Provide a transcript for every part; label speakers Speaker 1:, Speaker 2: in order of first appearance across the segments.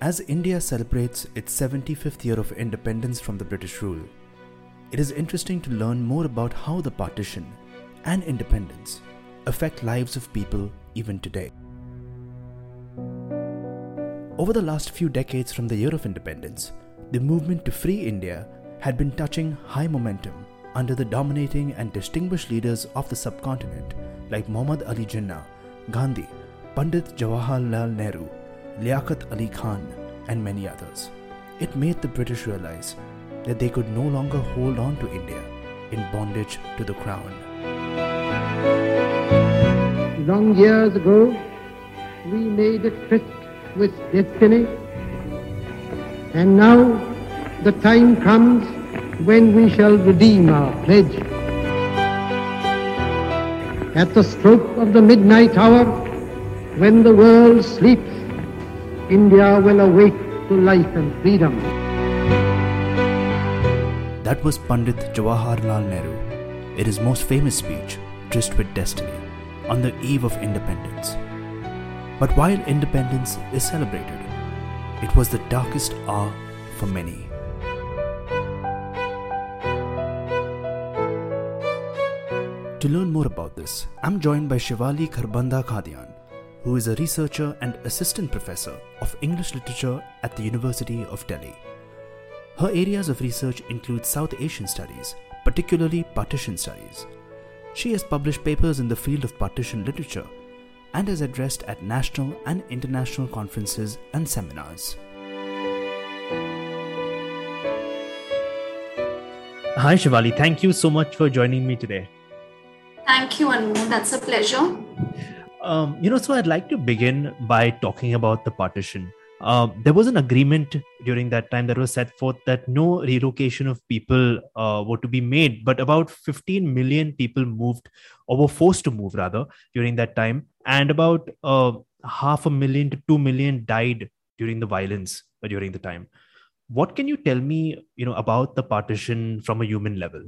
Speaker 1: As India celebrates its 75th year of independence from the British rule, it is interesting to learn more about how the partition and independence affect lives of people even today. Over the last few decades from the year of independence, the movement to free India had been touching high momentum under the dominating and distinguished leaders of the subcontinent like Muhammad Ali Jinnah, Gandhi, Pandit Jawaharlal Nehru, Liaquat Ali Khan, and many others. It made the British realize that they could no longer hold on to India in bondage to the crown.
Speaker 2: Long years ago, we made a tryst with destiny, and now the time comes when we shall redeem our pledge. At the stroke of the midnight hour, when the world sleeps, India will awake to life and freedom.
Speaker 1: That was Pandit Jawaharlal Nehru in his most famous speech, Tryst with Destiny, on the eve of independence. But while independence is celebrated, it was the darkest hour for many. To learn more about this, I'm joined by Shivali Kharbanda Khadian, who is a researcher and assistant professor of English literature at the University of Delhi. Her areas of research include South Asian studies, particularly partition studies. She has published papers in the field of partition literature and has addressed at national and international conferences and seminars.
Speaker 3: Hi, Shivali. Thank you so much for joining me today.
Speaker 4: Thank you, Anu. That's a pleasure.
Speaker 3: Um, you know, so I'd like to begin by talking about the partition. Uh, there was an agreement during that time that was set forth that no relocation of people uh, were to be made, but about 15 million people moved or were forced to move rather during that time, and about uh, half a million to two million died during the violence during the time. What can you tell me, you know, about the partition from a human level?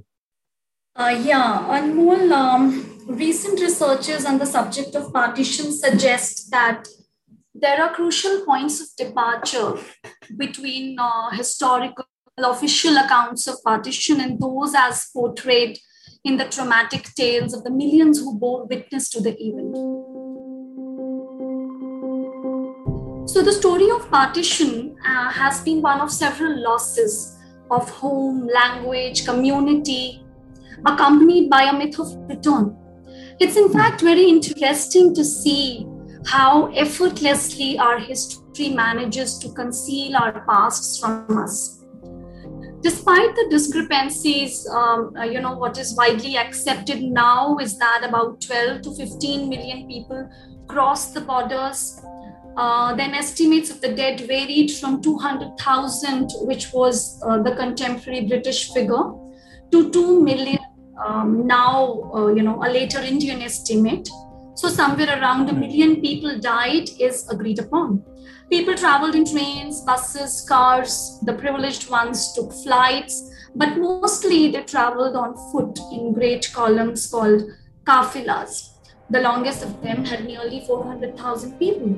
Speaker 4: Uh, yeah, Anmol, um, recent researches on the subject of partition suggest that there are crucial points of departure between uh, historical official accounts of partition and those as portrayed in the traumatic tales of the millions who bore witness to the event. So, the story of partition uh, has been one of several losses of home, language, community, accompanied by a myth of return. It's in fact very interesting to see how effortlessly our history manages to conceal our pasts from us. Despite the discrepancies, um, uh, you know, what is widely accepted now is that about 12 to 15 million people crossed the borders. Uh, then estimates of the dead varied from 200,000, which was uh, the contemporary British figure, to 2 million um, now, uh, you know, a later Indian estimate. So, somewhere around a million people died is agreed upon. People traveled in trains, buses, cars. The privileged ones took flights, but mostly they traveled on foot in great columns called kafilas. The longest of them had nearly 400,000 people.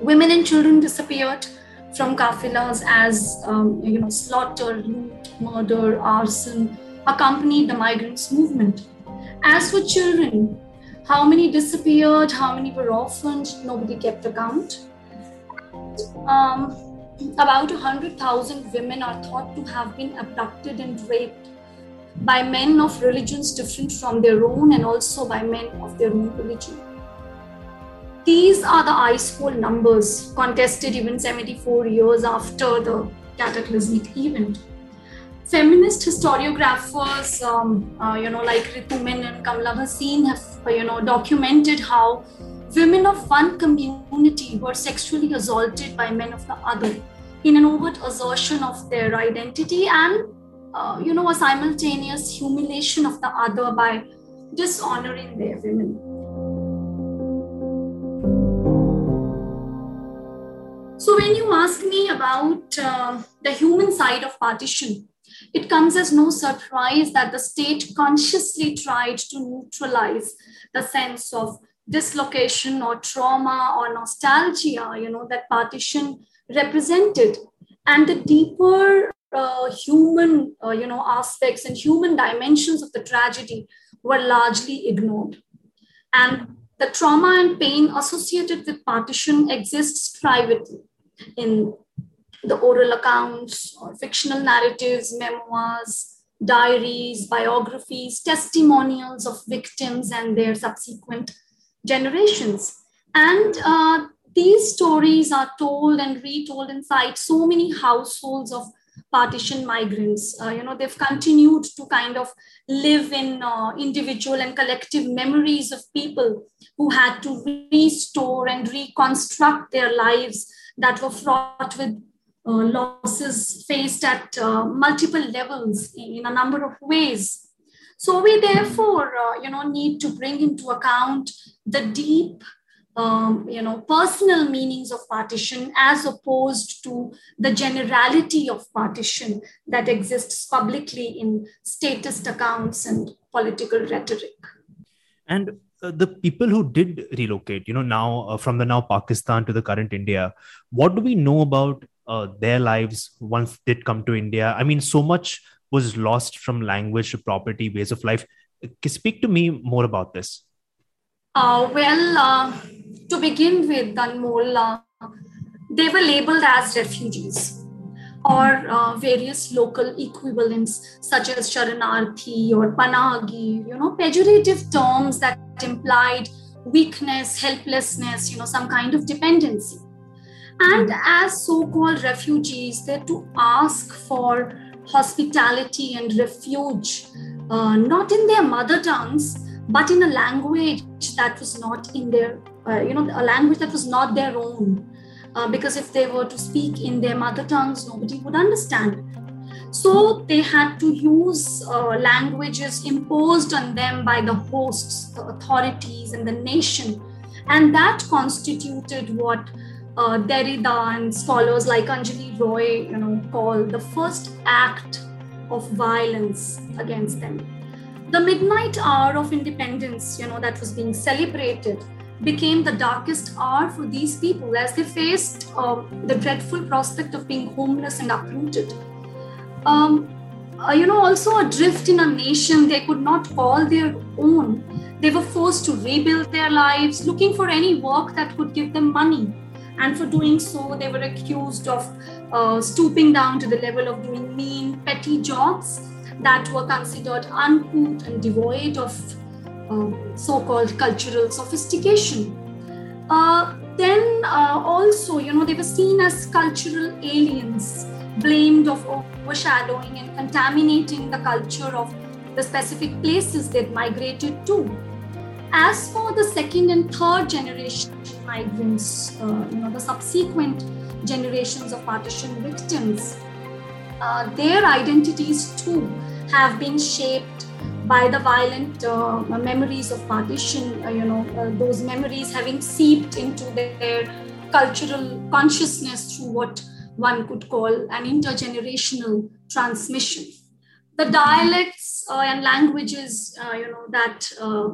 Speaker 4: Women and children disappeared from kafilas as um, you know slaughter, loot, murder, arson, accompanied the migrants' movement. As for children, how many disappeared, how many were orphaned, nobody kept account. Um, about 100,000 women are thought to have been abducted and raped by men of religions different from their own and also by men of their own religion. These are the ice cold numbers contested even 74 years after the cataclysmic event feminist historiographers, um, uh, you know, like Ritu Menon and Kamala Bhasin have, you know, documented how women of one community were sexually assaulted by men of the other in an overt assertion of their identity and, uh, you know, a simultaneous humiliation of the other by dishonoring their women. So, when you ask me about uh, the human side of partition, it comes as no surprise that the state consciously tried to neutralize the sense of dislocation or trauma or nostalgia, you know, that partition represented. And the deeper uh, human uh, you know aspects and human dimensions of the tragedy were largely ignored. And the trauma and pain associated with partition exists privately in the oral accounts or fictional narratives memoirs diaries biographies testimonials of victims and their subsequent generations and uh, these stories are told and retold inside so many households of partition migrants. Uh, you know, they've continued to kind of live in uh, individual and collective memories of people who had to restore and reconstruct their lives that were fraught with losses faced at uh, multiple levels in a number of ways. So we therefore, uh, you know, need to bring into account the deep um, you know, personal meanings of partition as opposed to the generality of partition that exists publicly in statist accounts and political rhetoric.
Speaker 3: And uh, the people who did relocate, you know, now uh, from the now Pakistan to the current India, what do we know about uh, their lives once did come to India? I mean, so much was lost from language to property, ways of life. Speak to me more about this.
Speaker 4: Uh, well, uh, to begin with, Anmol, they were labeled as refugees or uh, various local equivalents such as Sharanarthi or Panagi, you know, pejorative terms that implied weakness, helplessness, you know, some kind of dependency. And as so called refugees, they're to ask for hospitality and refuge, uh, not in their mother tongues, but in a language that was not in their, uh, you know, a language that was not their own. Uh, because if they were to speak in their mother tongues, nobody would understand. So they had to use uh, languages imposed on them by the hosts, the authorities, and the nation. And that constituted what uh, Derrida and scholars like Anjali Roy, you know, call the first act of violence against them the midnight hour of independence, you know, that was being celebrated became the darkest hour for these people as they faced uh, the dreadful prospect of being homeless and uprooted. Um, uh, you know, also adrift in a nation they could not call their own. They were forced to rebuild their lives, looking for any work that could give them money. And for doing so, they were accused of uh, stooping down to the level of doing mean, petty jobs that were considered uncouth and devoid of uh, so-called cultural sophistication. Uh, then uh, also, you know, they were seen as cultural aliens, blamed of overshadowing and contaminating the culture of the specific places they'd migrated to. As for the second and third generation migrants, uh, you know, the subsequent generations of partition victims, uh, their identities too have been shaped by the violent uh, memories of partition, uh, you know, uh, those memories having seeped into their cultural consciousness through what one could call an intergenerational transmission. The dialects uh, and languages uh, you know that uh,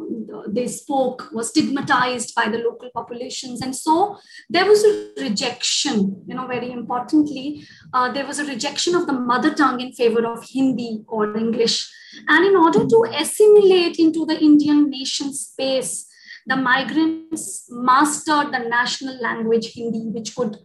Speaker 4: they spoke was stigmatized by the local populations and so there was a rejection you know very importantly uh, there was a rejection of the mother tongue in favor of hindi or english and in order to assimilate into the indian nation space the migrants mastered the national language hindi which could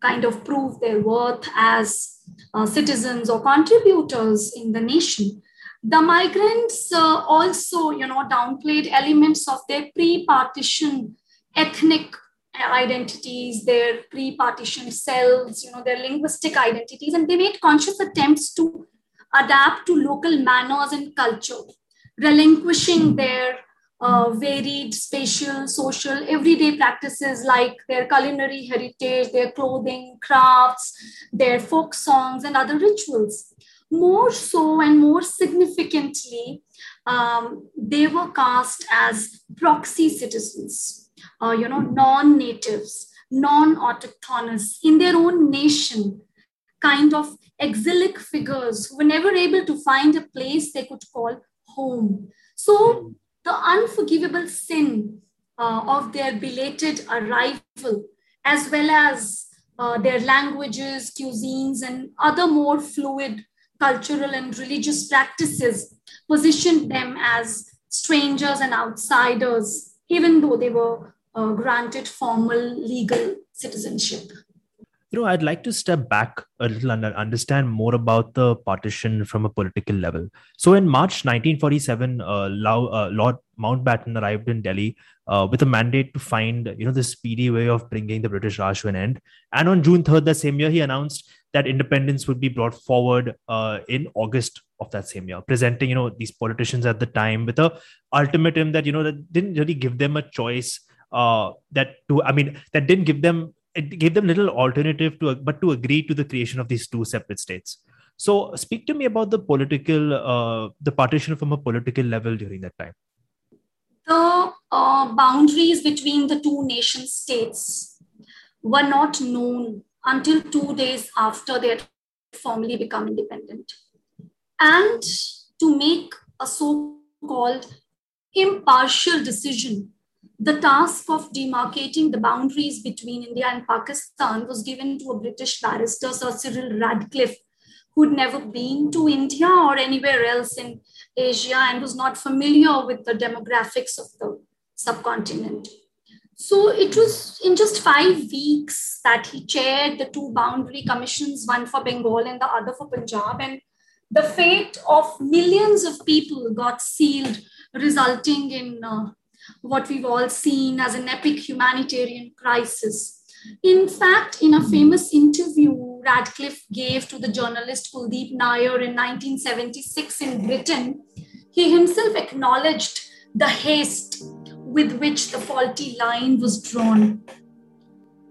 Speaker 4: kind of prove their worth as uh, citizens or contributors in the nation. The migrants uh, also, you know, downplayed elements of their pre-partition ethnic identities, their pre-partition selves, you know, their linguistic identities, and they made conscious attempts to adapt to local manners and culture, relinquishing their uh, varied spatial, social, everyday practices like their culinary heritage, their clothing, crafts, their folk songs, and other rituals. More so and more significantly, um, they were cast as proxy citizens, uh, you know, non natives, non autochthonous in their own nation, kind of exilic figures who were never able to find a place they could call home. So the unforgivable sin uh, of their belated arrival, as well as uh, their languages, cuisines, and other more fluid cultural and religious practices positioned them as strangers and outsiders, even though they were uh, granted formal legal citizenship
Speaker 3: you know i'd like to step back a little and understand more about the partition from a political level. So in march 1947 uh, uh, lord mountbatten arrived in delhi uh, with a mandate to find you know the speedy way of bringing the british raj to an end. And on june 3rd that same year he announced that independence would be brought forward uh, in august of that same year presenting you know these politicians at the time with a ultimatum that you know that didn't really give them a choice uh, that to i mean that didn't give them it gave them little alternative to but to agree to the creation of these two separate states. So speak to me about the political uh, the partition from a political level during that time.
Speaker 4: The uh, boundaries between the two nation states were not known until two days after they had formally become independent. And to make a so-called impartial decision the task of demarcating the boundaries between India and Pakistan was given to a British barrister, Sir Cyril Radcliffe, who'd never been to India or anywhere else in Asia and was not familiar with the demographics of the subcontinent. So it was in just five weeks that he chaired the two boundary commissions, one for Bengal and the other for Punjab. And the fate of millions of people got sealed, resulting in uh, what we've all seen as an epic humanitarian crisis. In fact, in a famous interview Radcliffe gave to the journalist Kuldeep Nayar in 1976 in Britain, he himself acknowledged the haste with which the faulty line was drawn.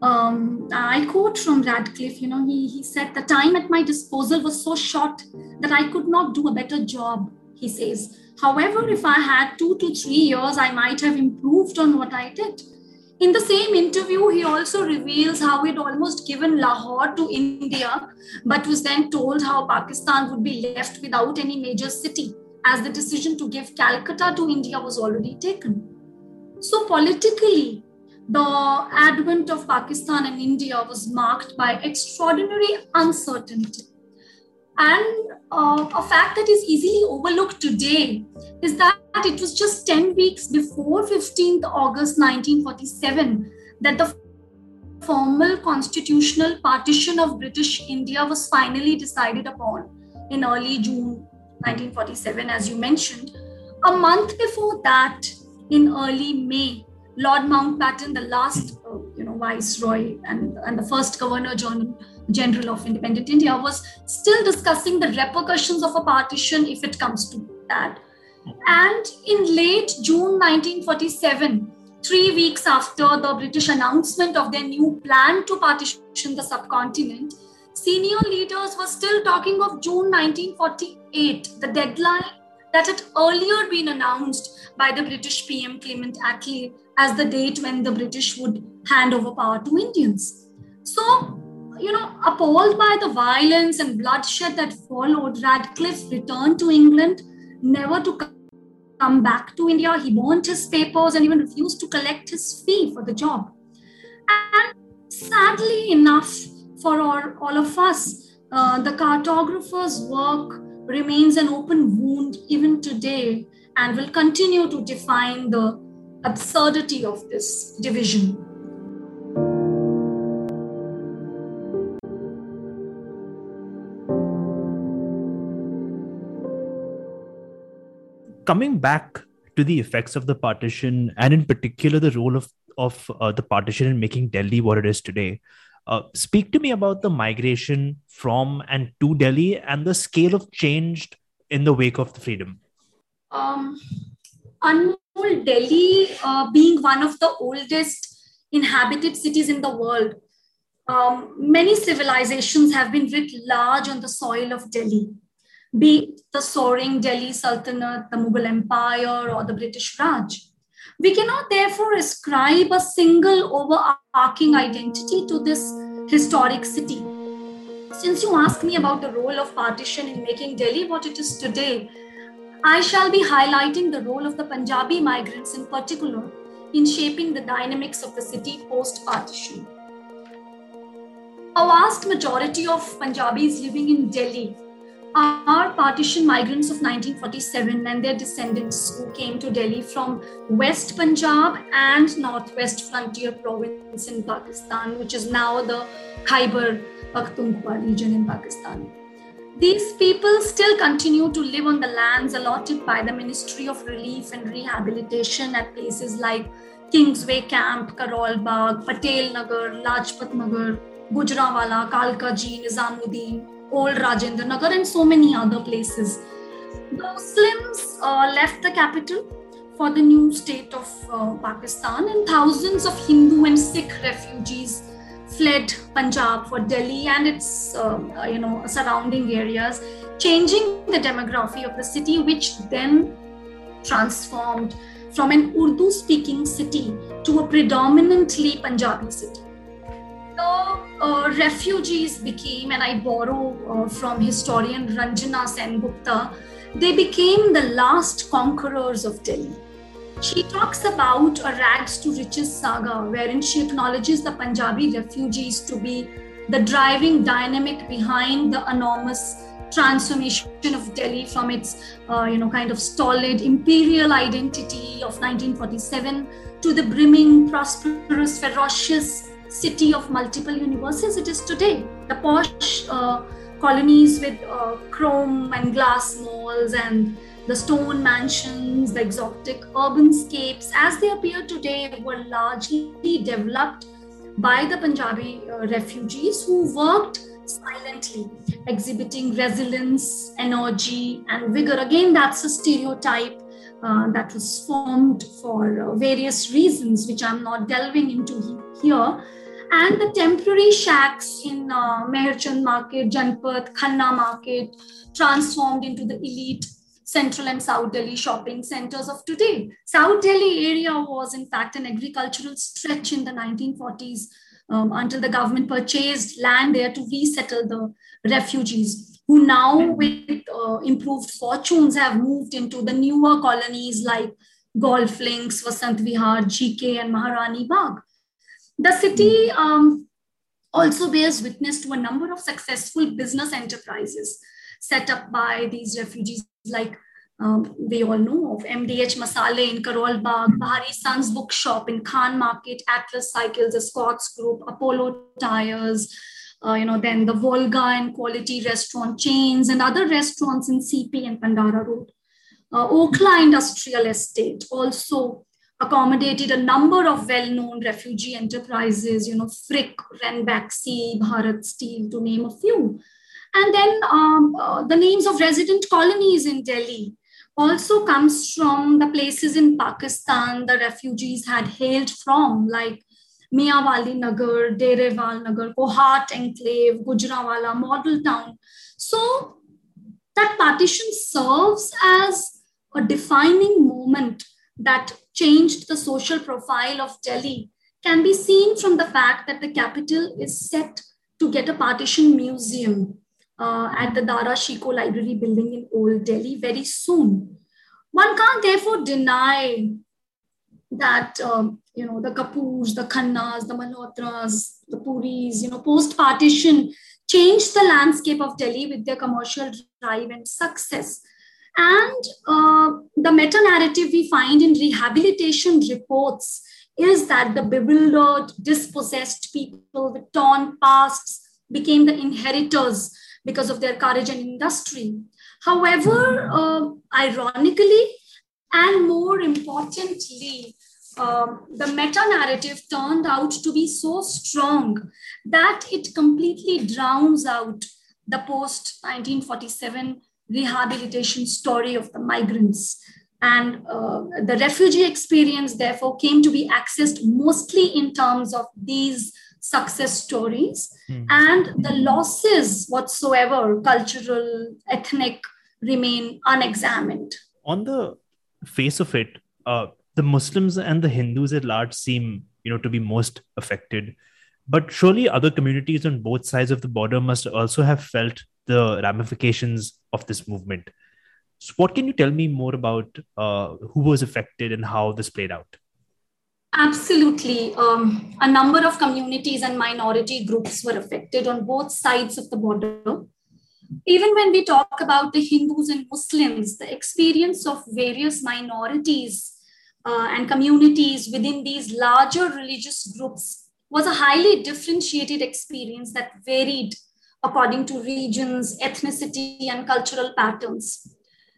Speaker 4: Um, I quote from Radcliffe, you know, he, he said, The time at my disposal was so short that I could not do a better job, he says. However, if I had two to three years, I might have improved on what I did. In the same interview, he also reveals how he'd almost given Lahore to India, but was then told how Pakistan would be left without any major city, as the decision to give Calcutta to India was already taken. So, politically, the advent of Pakistan and India was marked by extraordinary uncertainty. And uh, a fact that is easily overlooked today is that it was just 10 weeks before 15th August 1947 that the formal constitutional partition of British India was finally decided upon in early June 1947, as you mentioned. A month before that, in early May, Lord Mountbatten, the last uh, you know, viceroy and, and the first governor general General of Independent India, was still discussing the repercussions of a partition if it comes to that. And in late June 1947, three weeks after the British announcement of their new plan to partition the subcontinent, senior leaders were still talking of June 1948, the deadline that had earlier been announced by the British PM Clement Attlee as the date when the British would hand over power to Indians. So you know, appalled by the violence and bloodshed that followed, Radcliffe returned to England, never to come back to India. He burnt his papers and even refused to collect his fee for the job. And sadly enough, for all, all of us, uh, the cartographer's work remains an open wound even today and will continue to define the absurdity of this division.
Speaker 3: Coming back to the effects of the partition and in particular the role of of uh, the partition in making delhi what it is today uh, speak to me about the migration from and to delhi and the scale of change in the wake of the freedom.
Speaker 4: Um, Anmol, delhi uh, being one of the oldest inhabited cities in the world um, many civilizations have been writ large on the soil of delhi be it the soaring Delhi Sultanate, the Mughal Empire, or the British Raj. We cannot therefore ascribe a single overarching identity to this historic city. Since you asked me about the role of partition in making Delhi what it is today, I shall be highlighting the role of the Punjabi migrants in particular in shaping the dynamics of the city post partition. A vast majority of Punjabis living in Delhi are partition migrants of 1947 and their descendants who came to Delhi from West Punjab and Northwest Frontier Province in Pakistan, which is now the Khyber Pakhtunkhwa region in Pakistan. These people still continue to live on the lands allotted by the Ministry of Relief and Rehabilitation at places like Kingsway Camp, Karol Bagh, Patel Nagar, Lajpat Nagar, Gujranwala, Kalkaji, Nizamuddin, Old Rajendra Nagar, and so many other places. The Muslims uh, left the capital for the new state of uh, Pakistan, and thousands of Hindu and Sikh refugees fled Punjab for Delhi and its uh, you know surrounding areas, changing the demography of the city, which then transformed from an Urdu speaking city to a predominantly Punjabi city. Uh, refugees became, and I borrow uh, from historian Ranjana Sengupta, they became the last conquerors of Delhi. She talks about a rags to riches saga, wherein she acknowledges the Punjabi refugees to be the driving dynamic behind the enormous transformation of Delhi from its, uh, you know, kind of stolid imperial identity of 1947 to the brimming, prosperous, ferocious city of multiple universes it is today. The posh uh, colonies with uh, chrome and glass malls and the stone mansions, the exotic urban scapes, as they appear today, were largely developed by the Punjabi uh, refugees who worked silently, exhibiting resilience, energy, and vigor. Again, that's a stereotype uh, that was formed for uh, various reasons, which I'm not delving into here. And the temporary shacks in uh, Meherchand Market, Janpath, Khanna Market transformed into the elite Central and South Delhi shopping centers of today. South Delhi area was, in fact, an agricultural stretch in the 1940s um, until the government purchased land there to resettle the refugees who now with uh, improved fortunes have moved into the newer colonies like Golf Links, Vasant Vihar, GK and Maharani Bagh. The city um, also bears witness to a number of successful business enterprises set up by these refugees like um, we all know of MDH Masale in Karol Bagh, Bahrisons Bookshop in Khan Market, Atlas Cycles, the Scots Group, Apollo Tires, uh, you know, then the Volga and Quality restaurant chains and other restaurants in CP and Pandara Road. Uh, Okhla Industrial Estate also accommodated a number of well-known refugee enterprises, you know, Frick, Ranbaxy, Bharat Steel, to name a few. And then um, uh, the names of resident colonies in Delhi, also comes from the places in Pakistan the refugees had hailed from, like Mianwali Nagar, Derawal Nagar, Kohat Enclave, Gujranwala, Model Town. So that partition serves as a defining moment that changed the social profile of Delhi can be seen from the fact that the capital is set to get a partition museum uh, at the Dara Shikoh Library building in Old Delhi very soon. One can't therefore deny that um, you know the Kapoors, the Khannas, the Malhotras, the Puris, you know, post-partition changed the landscape of Delhi with their commercial drive and success. And uh, the meta narrative we find in rehabilitation reports is that the bewildered, dispossessed people with torn pasts became the inheritors because of their courage and industry. However, uh, ironically, and more importantly, um, the meta narrative turned out to be so strong that it completely drowns out the post 1947 rehabilitation story of the migrants. And uh, the refugee experience, therefore, came to be accessed mostly in terms of these success stories mm. and the losses whatsoever cultural ethnic remain unexamined
Speaker 3: on the face of it uh, the muslims and the hindus at large seem you know to be most affected but surely other communities on both sides of the border must also have felt the ramifications of this movement so what can you tell me more about uh, who was affected and how this played out
Speaker 4: Absolutely. Um, a number of communities and minority groups were affected on both sides of the border. Even when we talk about the Hindus and Muslims, the experience of various minorities uh, and communities within these larger religious groups was a highly differentiated experience that varied according to regions, ethnicity, and cultural patterns.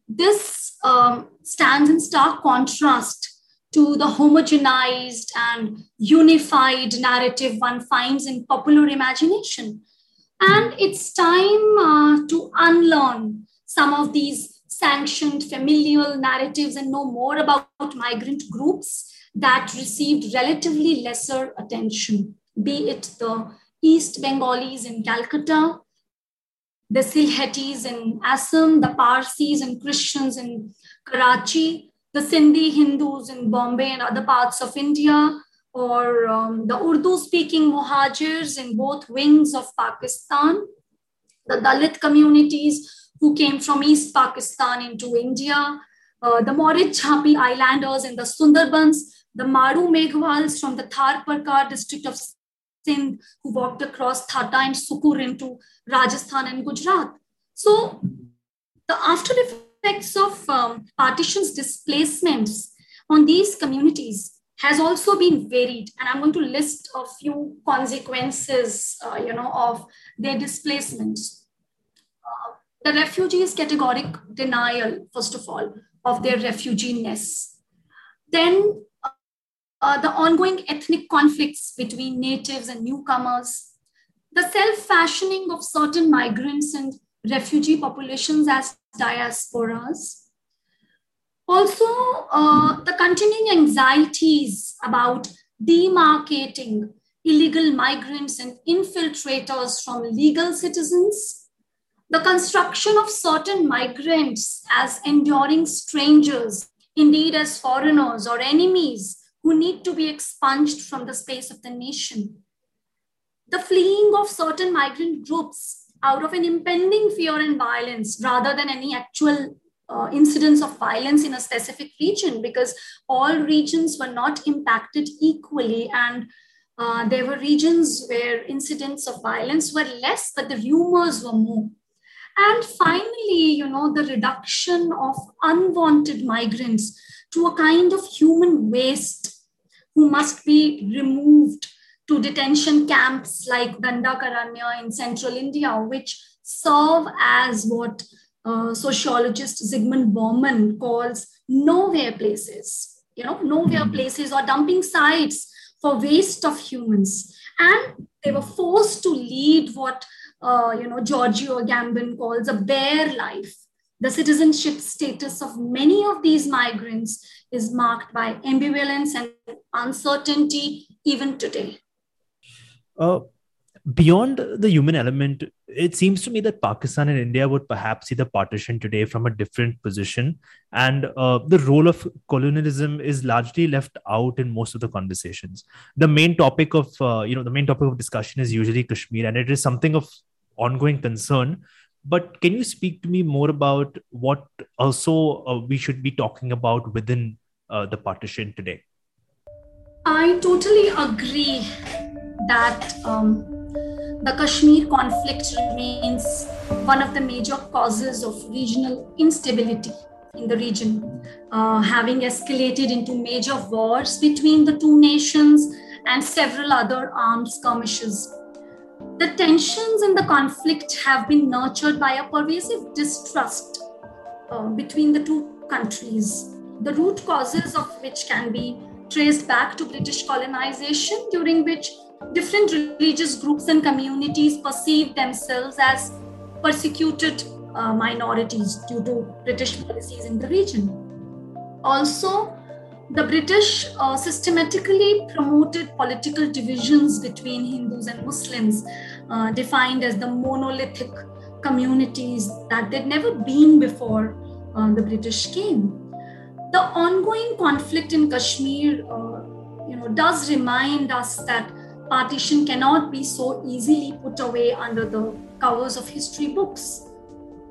Speaker 4: This um, stands in stark contrast to the homogenized and unified narrative one finds in popular imagination. And it's time uh, to unlearn some of these sanctioned familial narratives and know more about migrant groups that received relatively lesser attention, be it the East Bengalis in Calcutta, the Sylhetis in Assam, the Parsis and Christians in Karachi, the Sindhi Hindus in Bombay and other parts of India, or um, the Urdu speaking Muhajirs in both wings of Pakistan, the Dalit communities who came from East Pakistan into India, uh, the Morit Jhapi Islanders in the Sundarbans, the Maru Meghwals from the Thar Parkar district of Sindh who walked across Thatta and Sukkur into Rajasthan and Gujarat. So the after effects of um, partition's displacements on these communities has also been varied. And i'm going to list a few consequences uh, you know of their displacements. Uh, the refugees categoric denial first of all of their refugee-ness then uh, the ongoing ethnic conflicts between natives and newcomers, the self fashioning of certain migrants and refugee populations as diasporas. Also, uh, the continuing anxieties about demarcating illegal migrants and infiltrators from legal citizens, the construction of certain migrants as enduring strangers, indeed as foreigners or enemies who need to be expunged from the space of the nation. The fleeing of certain migrant groups out of an impending fear and violence rather than any actual uh, incidents of violence in a specific region because all regions were not impacted equally and uh, there were regions where incidents of violence were less but the rumors were more and finally you know the reduction of unwanted migrants to a kind of human waste who must be removed to detention camps like Dandakaranya in central India, which serve as what uh, sociologist Zygmunt Bauman calls nowhere places, you know, nowhere hmm. places or dumping sites for waste of humans. And they were forced to lead what, uh, you know, Giorgio Agamben calls a bare life the citizenship status of many of these migrants is marked by ambivalence and uncertainty even today.
Speaker 3: Uh, beyond the human element, it seems to me that Pakistan and India would perhaps see the partition today from a different position. And uh, the role of colonialism is largely left out in most of the conversations. The main topic of, uh, you know, the main topic of discussion is usually Kashmir, and it is something of ongoing concern. But can you speak to me more about what also uh, we should be talking about within uh, the partition today?
Speaker 4: I totally agree that um, the kashmir conflict remains one of the major causes of regional instability in the region uh, having escalated into major wars between the two nations and several other armed skirmishes the tensions and the conflict have been nurtured by a pervasive distrust uh, between the two countries, the root causes of which can be traced back to British colonization, during which different religious groups and communities perceived themselves as persecuted uh, minorities due to British policies in the region. Also, the British uh, systematically promoted political divisions between Hindus and Muslims, uh, defined as the monolithic communities that they'd never been before uh, the British came. The ongoing conflict in Kashmir, uh, you know, does remind us that partition cannot be so easily put away under the covers of history books.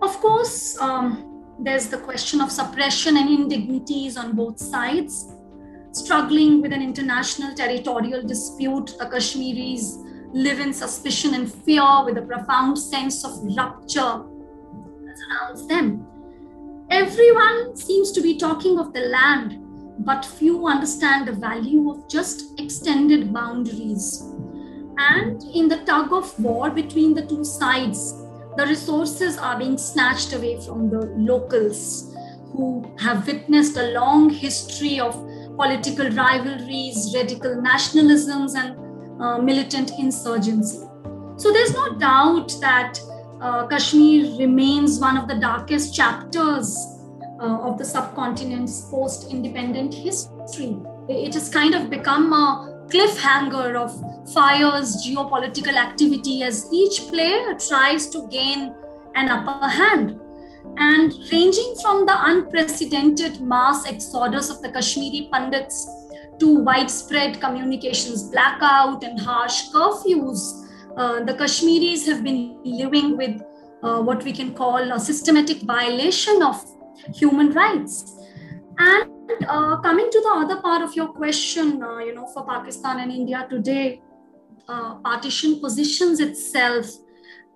Speaker 4: Of course, um, there's the question of suppression and indignities on both sides. struggling with an international territorial dispute. The Kashmiris live in suspicion and fear with a profound sense of rupture that surrounds them. Everyone seems to be talking of the land, but few understand the value of just extended boundaries. And in the tug of war between the two sides, the resources are being snatched away from the locals who have witnessed a long history of political rivalries, radical nationalisms, and uh, militant insurgency. So there's no doubt that uh, Kashmir remains one of the darkest chapters uh, of the subcontinent's post independent history. It has kind of become a cliffhanger of fires, geopolitical activity as each player tries to gain an upper hand. And ranging from the unprecedented mass exodus of the Kashmiri Pandits to widespread communications blackout and harsh curfews, uh, the Kashmiris have been living with uh, what we can call a systematic violation of human rights. And uh, coming to the other part of your question, uh, you know, for Pakistan and India today, partition positions itself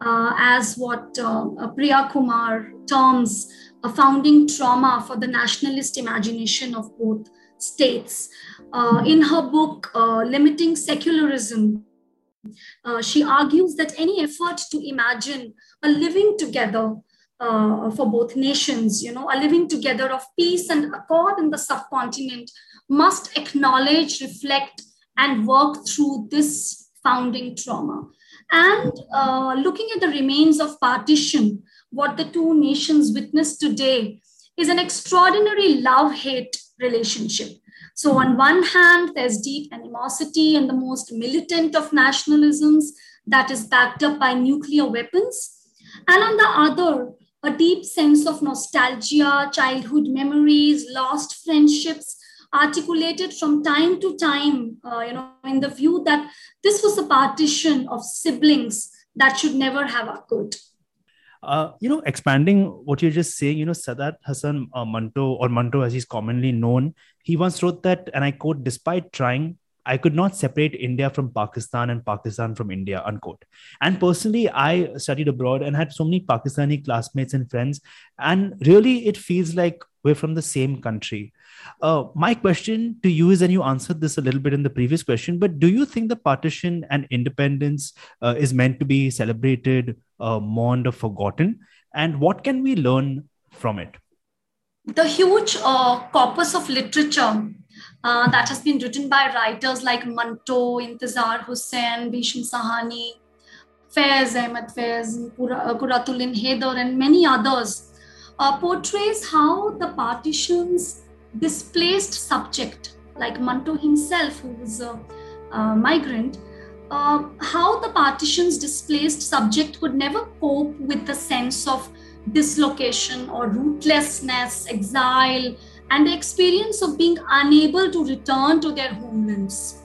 Speaker 4: uh, as what uh, Priya Kumar terms a founding trauma for the nationalist imagination of both states. Uh, in her book, Limiting Secularism, uh, she argues that any effort to imagine a living together uh, for both nations, you know, a living together of peace and accord in the subcontinent must acknowledge, reflect, and work through this founding trauma. And uh, looking at the remains of partition, what the two nations witness today is an extraordinary love hate relationship. So, on one hand, there's deep animosity and the most militant of nationalisms that is backed up by nuclear weapons. And on the other, a deep sense of nostalgia, childhood memories, lost friendships, articulated from time to time, uh, you know, in the view that this was a partition of siblings that should never have occurred.
Speaker 3: Uh, you know, expanding what you're just saying, you know, Saadat Hasan uh, Manto, or Manto as he's commonly known, he once wrote that, and I quote, despite trying, I could not separate India from Pakistan and Pakistan from India, unquote. And personally, I studied abroad and had so many Pakistani classmates and friends. And really, it feels like we're from the same country. Uh, my question to you is, and you answered this a little bit in the previous question, but do you think the partition and independence uh, is meant to be celebrated, uh, mourned, or forgotten? And what can we learn from it?
Speaker 4: The huge uh, corpus of literature uh, that has been written by writers like Manto, Intizar Hussain, Bhisham Sahni, Faiz Ahmed Faiz, Qurratulain Hyder, and many others, uh, portrays how the partition's displaced subject, like Manto himself, who was a, a migrant, uh, how the partition's displaced subject could never cope with the sense of dislocation or rootlessness, exile, and the experience of being unable to return to their homelands.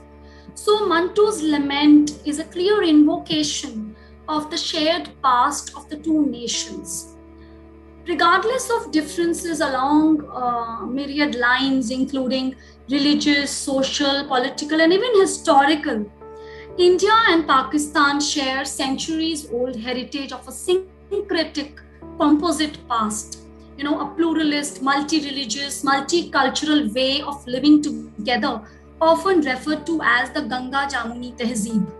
Speaker 4: So, Manto's lament is a clear invocation of the shared past of the two nations. Regardless of differences along uh, myriad lines, including religious, social, political, and even historical, India and Pakistan share centuries old heritage of a syncretic composite past you know, a pluralist, multi-religious, multicultural way of living together, often referred to as the Ganga Jamuni Tehzeeb.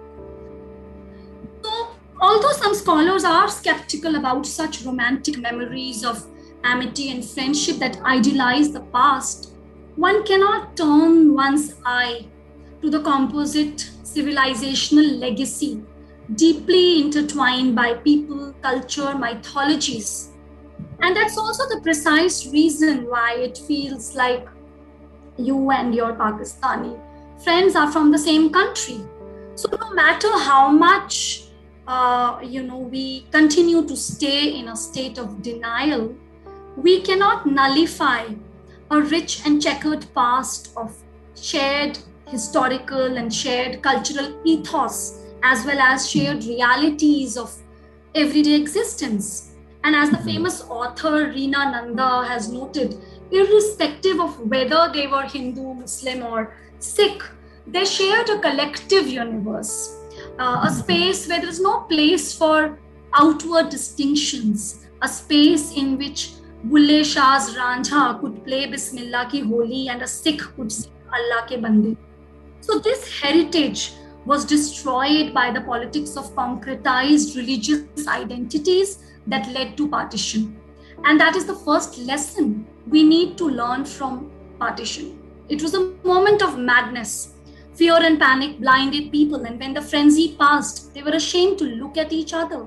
Speaker 4: Although some scholars are skeptical about such romantic memories of amity and friendship that idealize the past, one cannot turn one's eye to the composite civilizational legacy deeply intertwined by people, culture, mythologies and that's also the precise reason why it feels like you and your Pakistani friends are from the same country. So no matter how much uh, you know we continue to stay in a state of denial, we cannot nullify a rich and checkered past of shared historical and shared cultural ethos as well as shared realities of everyday existence. And as the famous author Reena Nanda has noted, irrespective of whether they were Hindu, Muslim, or Sikh, they shared a collective universe, uh, a space where there is no place for outward distinctions, a space in which Bulle Shah's Ranjha could play Bismillah ki Holi and a Sikh could sing Allah ke Bande. So this heritage was destroyed by the politics of concretized religious identities that led to partition. And that is the first lesson we need to learn from partition. It was a moment of madness. Fear and panic blinded people, and when the frenzy passed, they were ashamed to look at each other.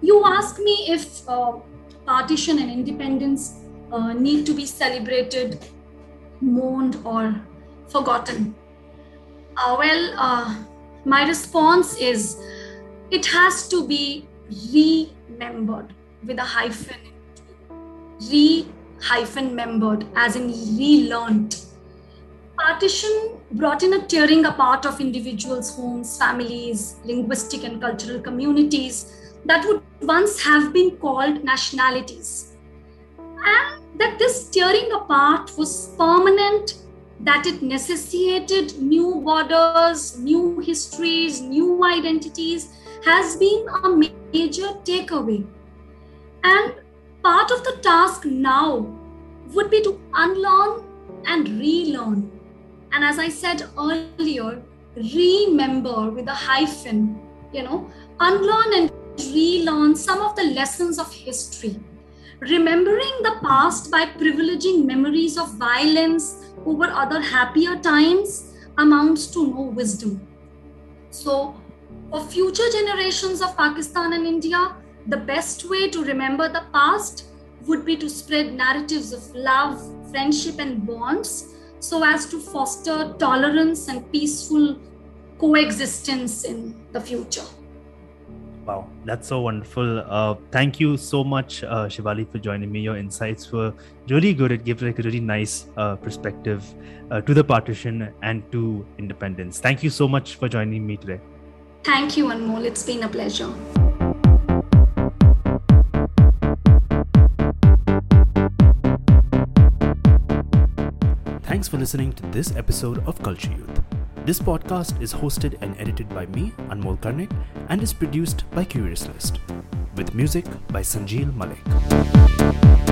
Speaker 4: You ask me if uh, partition and independence uh, need to be celebrated, mourned, or forgotten. Uh, well, uh, my response is it has to be remembered with a hyphen. Re hyphen membered, as in relearned. Partition brought in a tearing apart of individuals' homes, families, linguistic and cultural communities that would once have been called nationalities. And that this tearing apart was permanent, that it necessitated new borders, new histories, new identities, has been a major takeaway. And part of the task now would be to unlearn and relearn. And as I said earlier, remember with a hyphen, you know, unlearn and relearn some of the lessons of history. Remembering the past by privileging memories of violence over other happier times amounts to no wisdom. So, for future generations of Pakistan and India, the best way to remember the past would be to spread narratives of love, friendship, and bonds so as to foster tolerance and peaceful coexistence in the future.
Speaker 3: Wow, that's so wonderful. Uh, thank you so much, uh, Shivali, for joining me. Your insights were really good. It gave like a really nice uh, perspective uh, to the partition and to independence. Thank you so much for joining me today.
Speaker 4: Thank you, Anmol. It's been a pleasure.
Speaker 1: Thanks for listening to this episode of Culture Youth. This podcast is hosted and edited by me, Anmol Karnik, and is produced by Curious List, with music by Sanjeel Malik.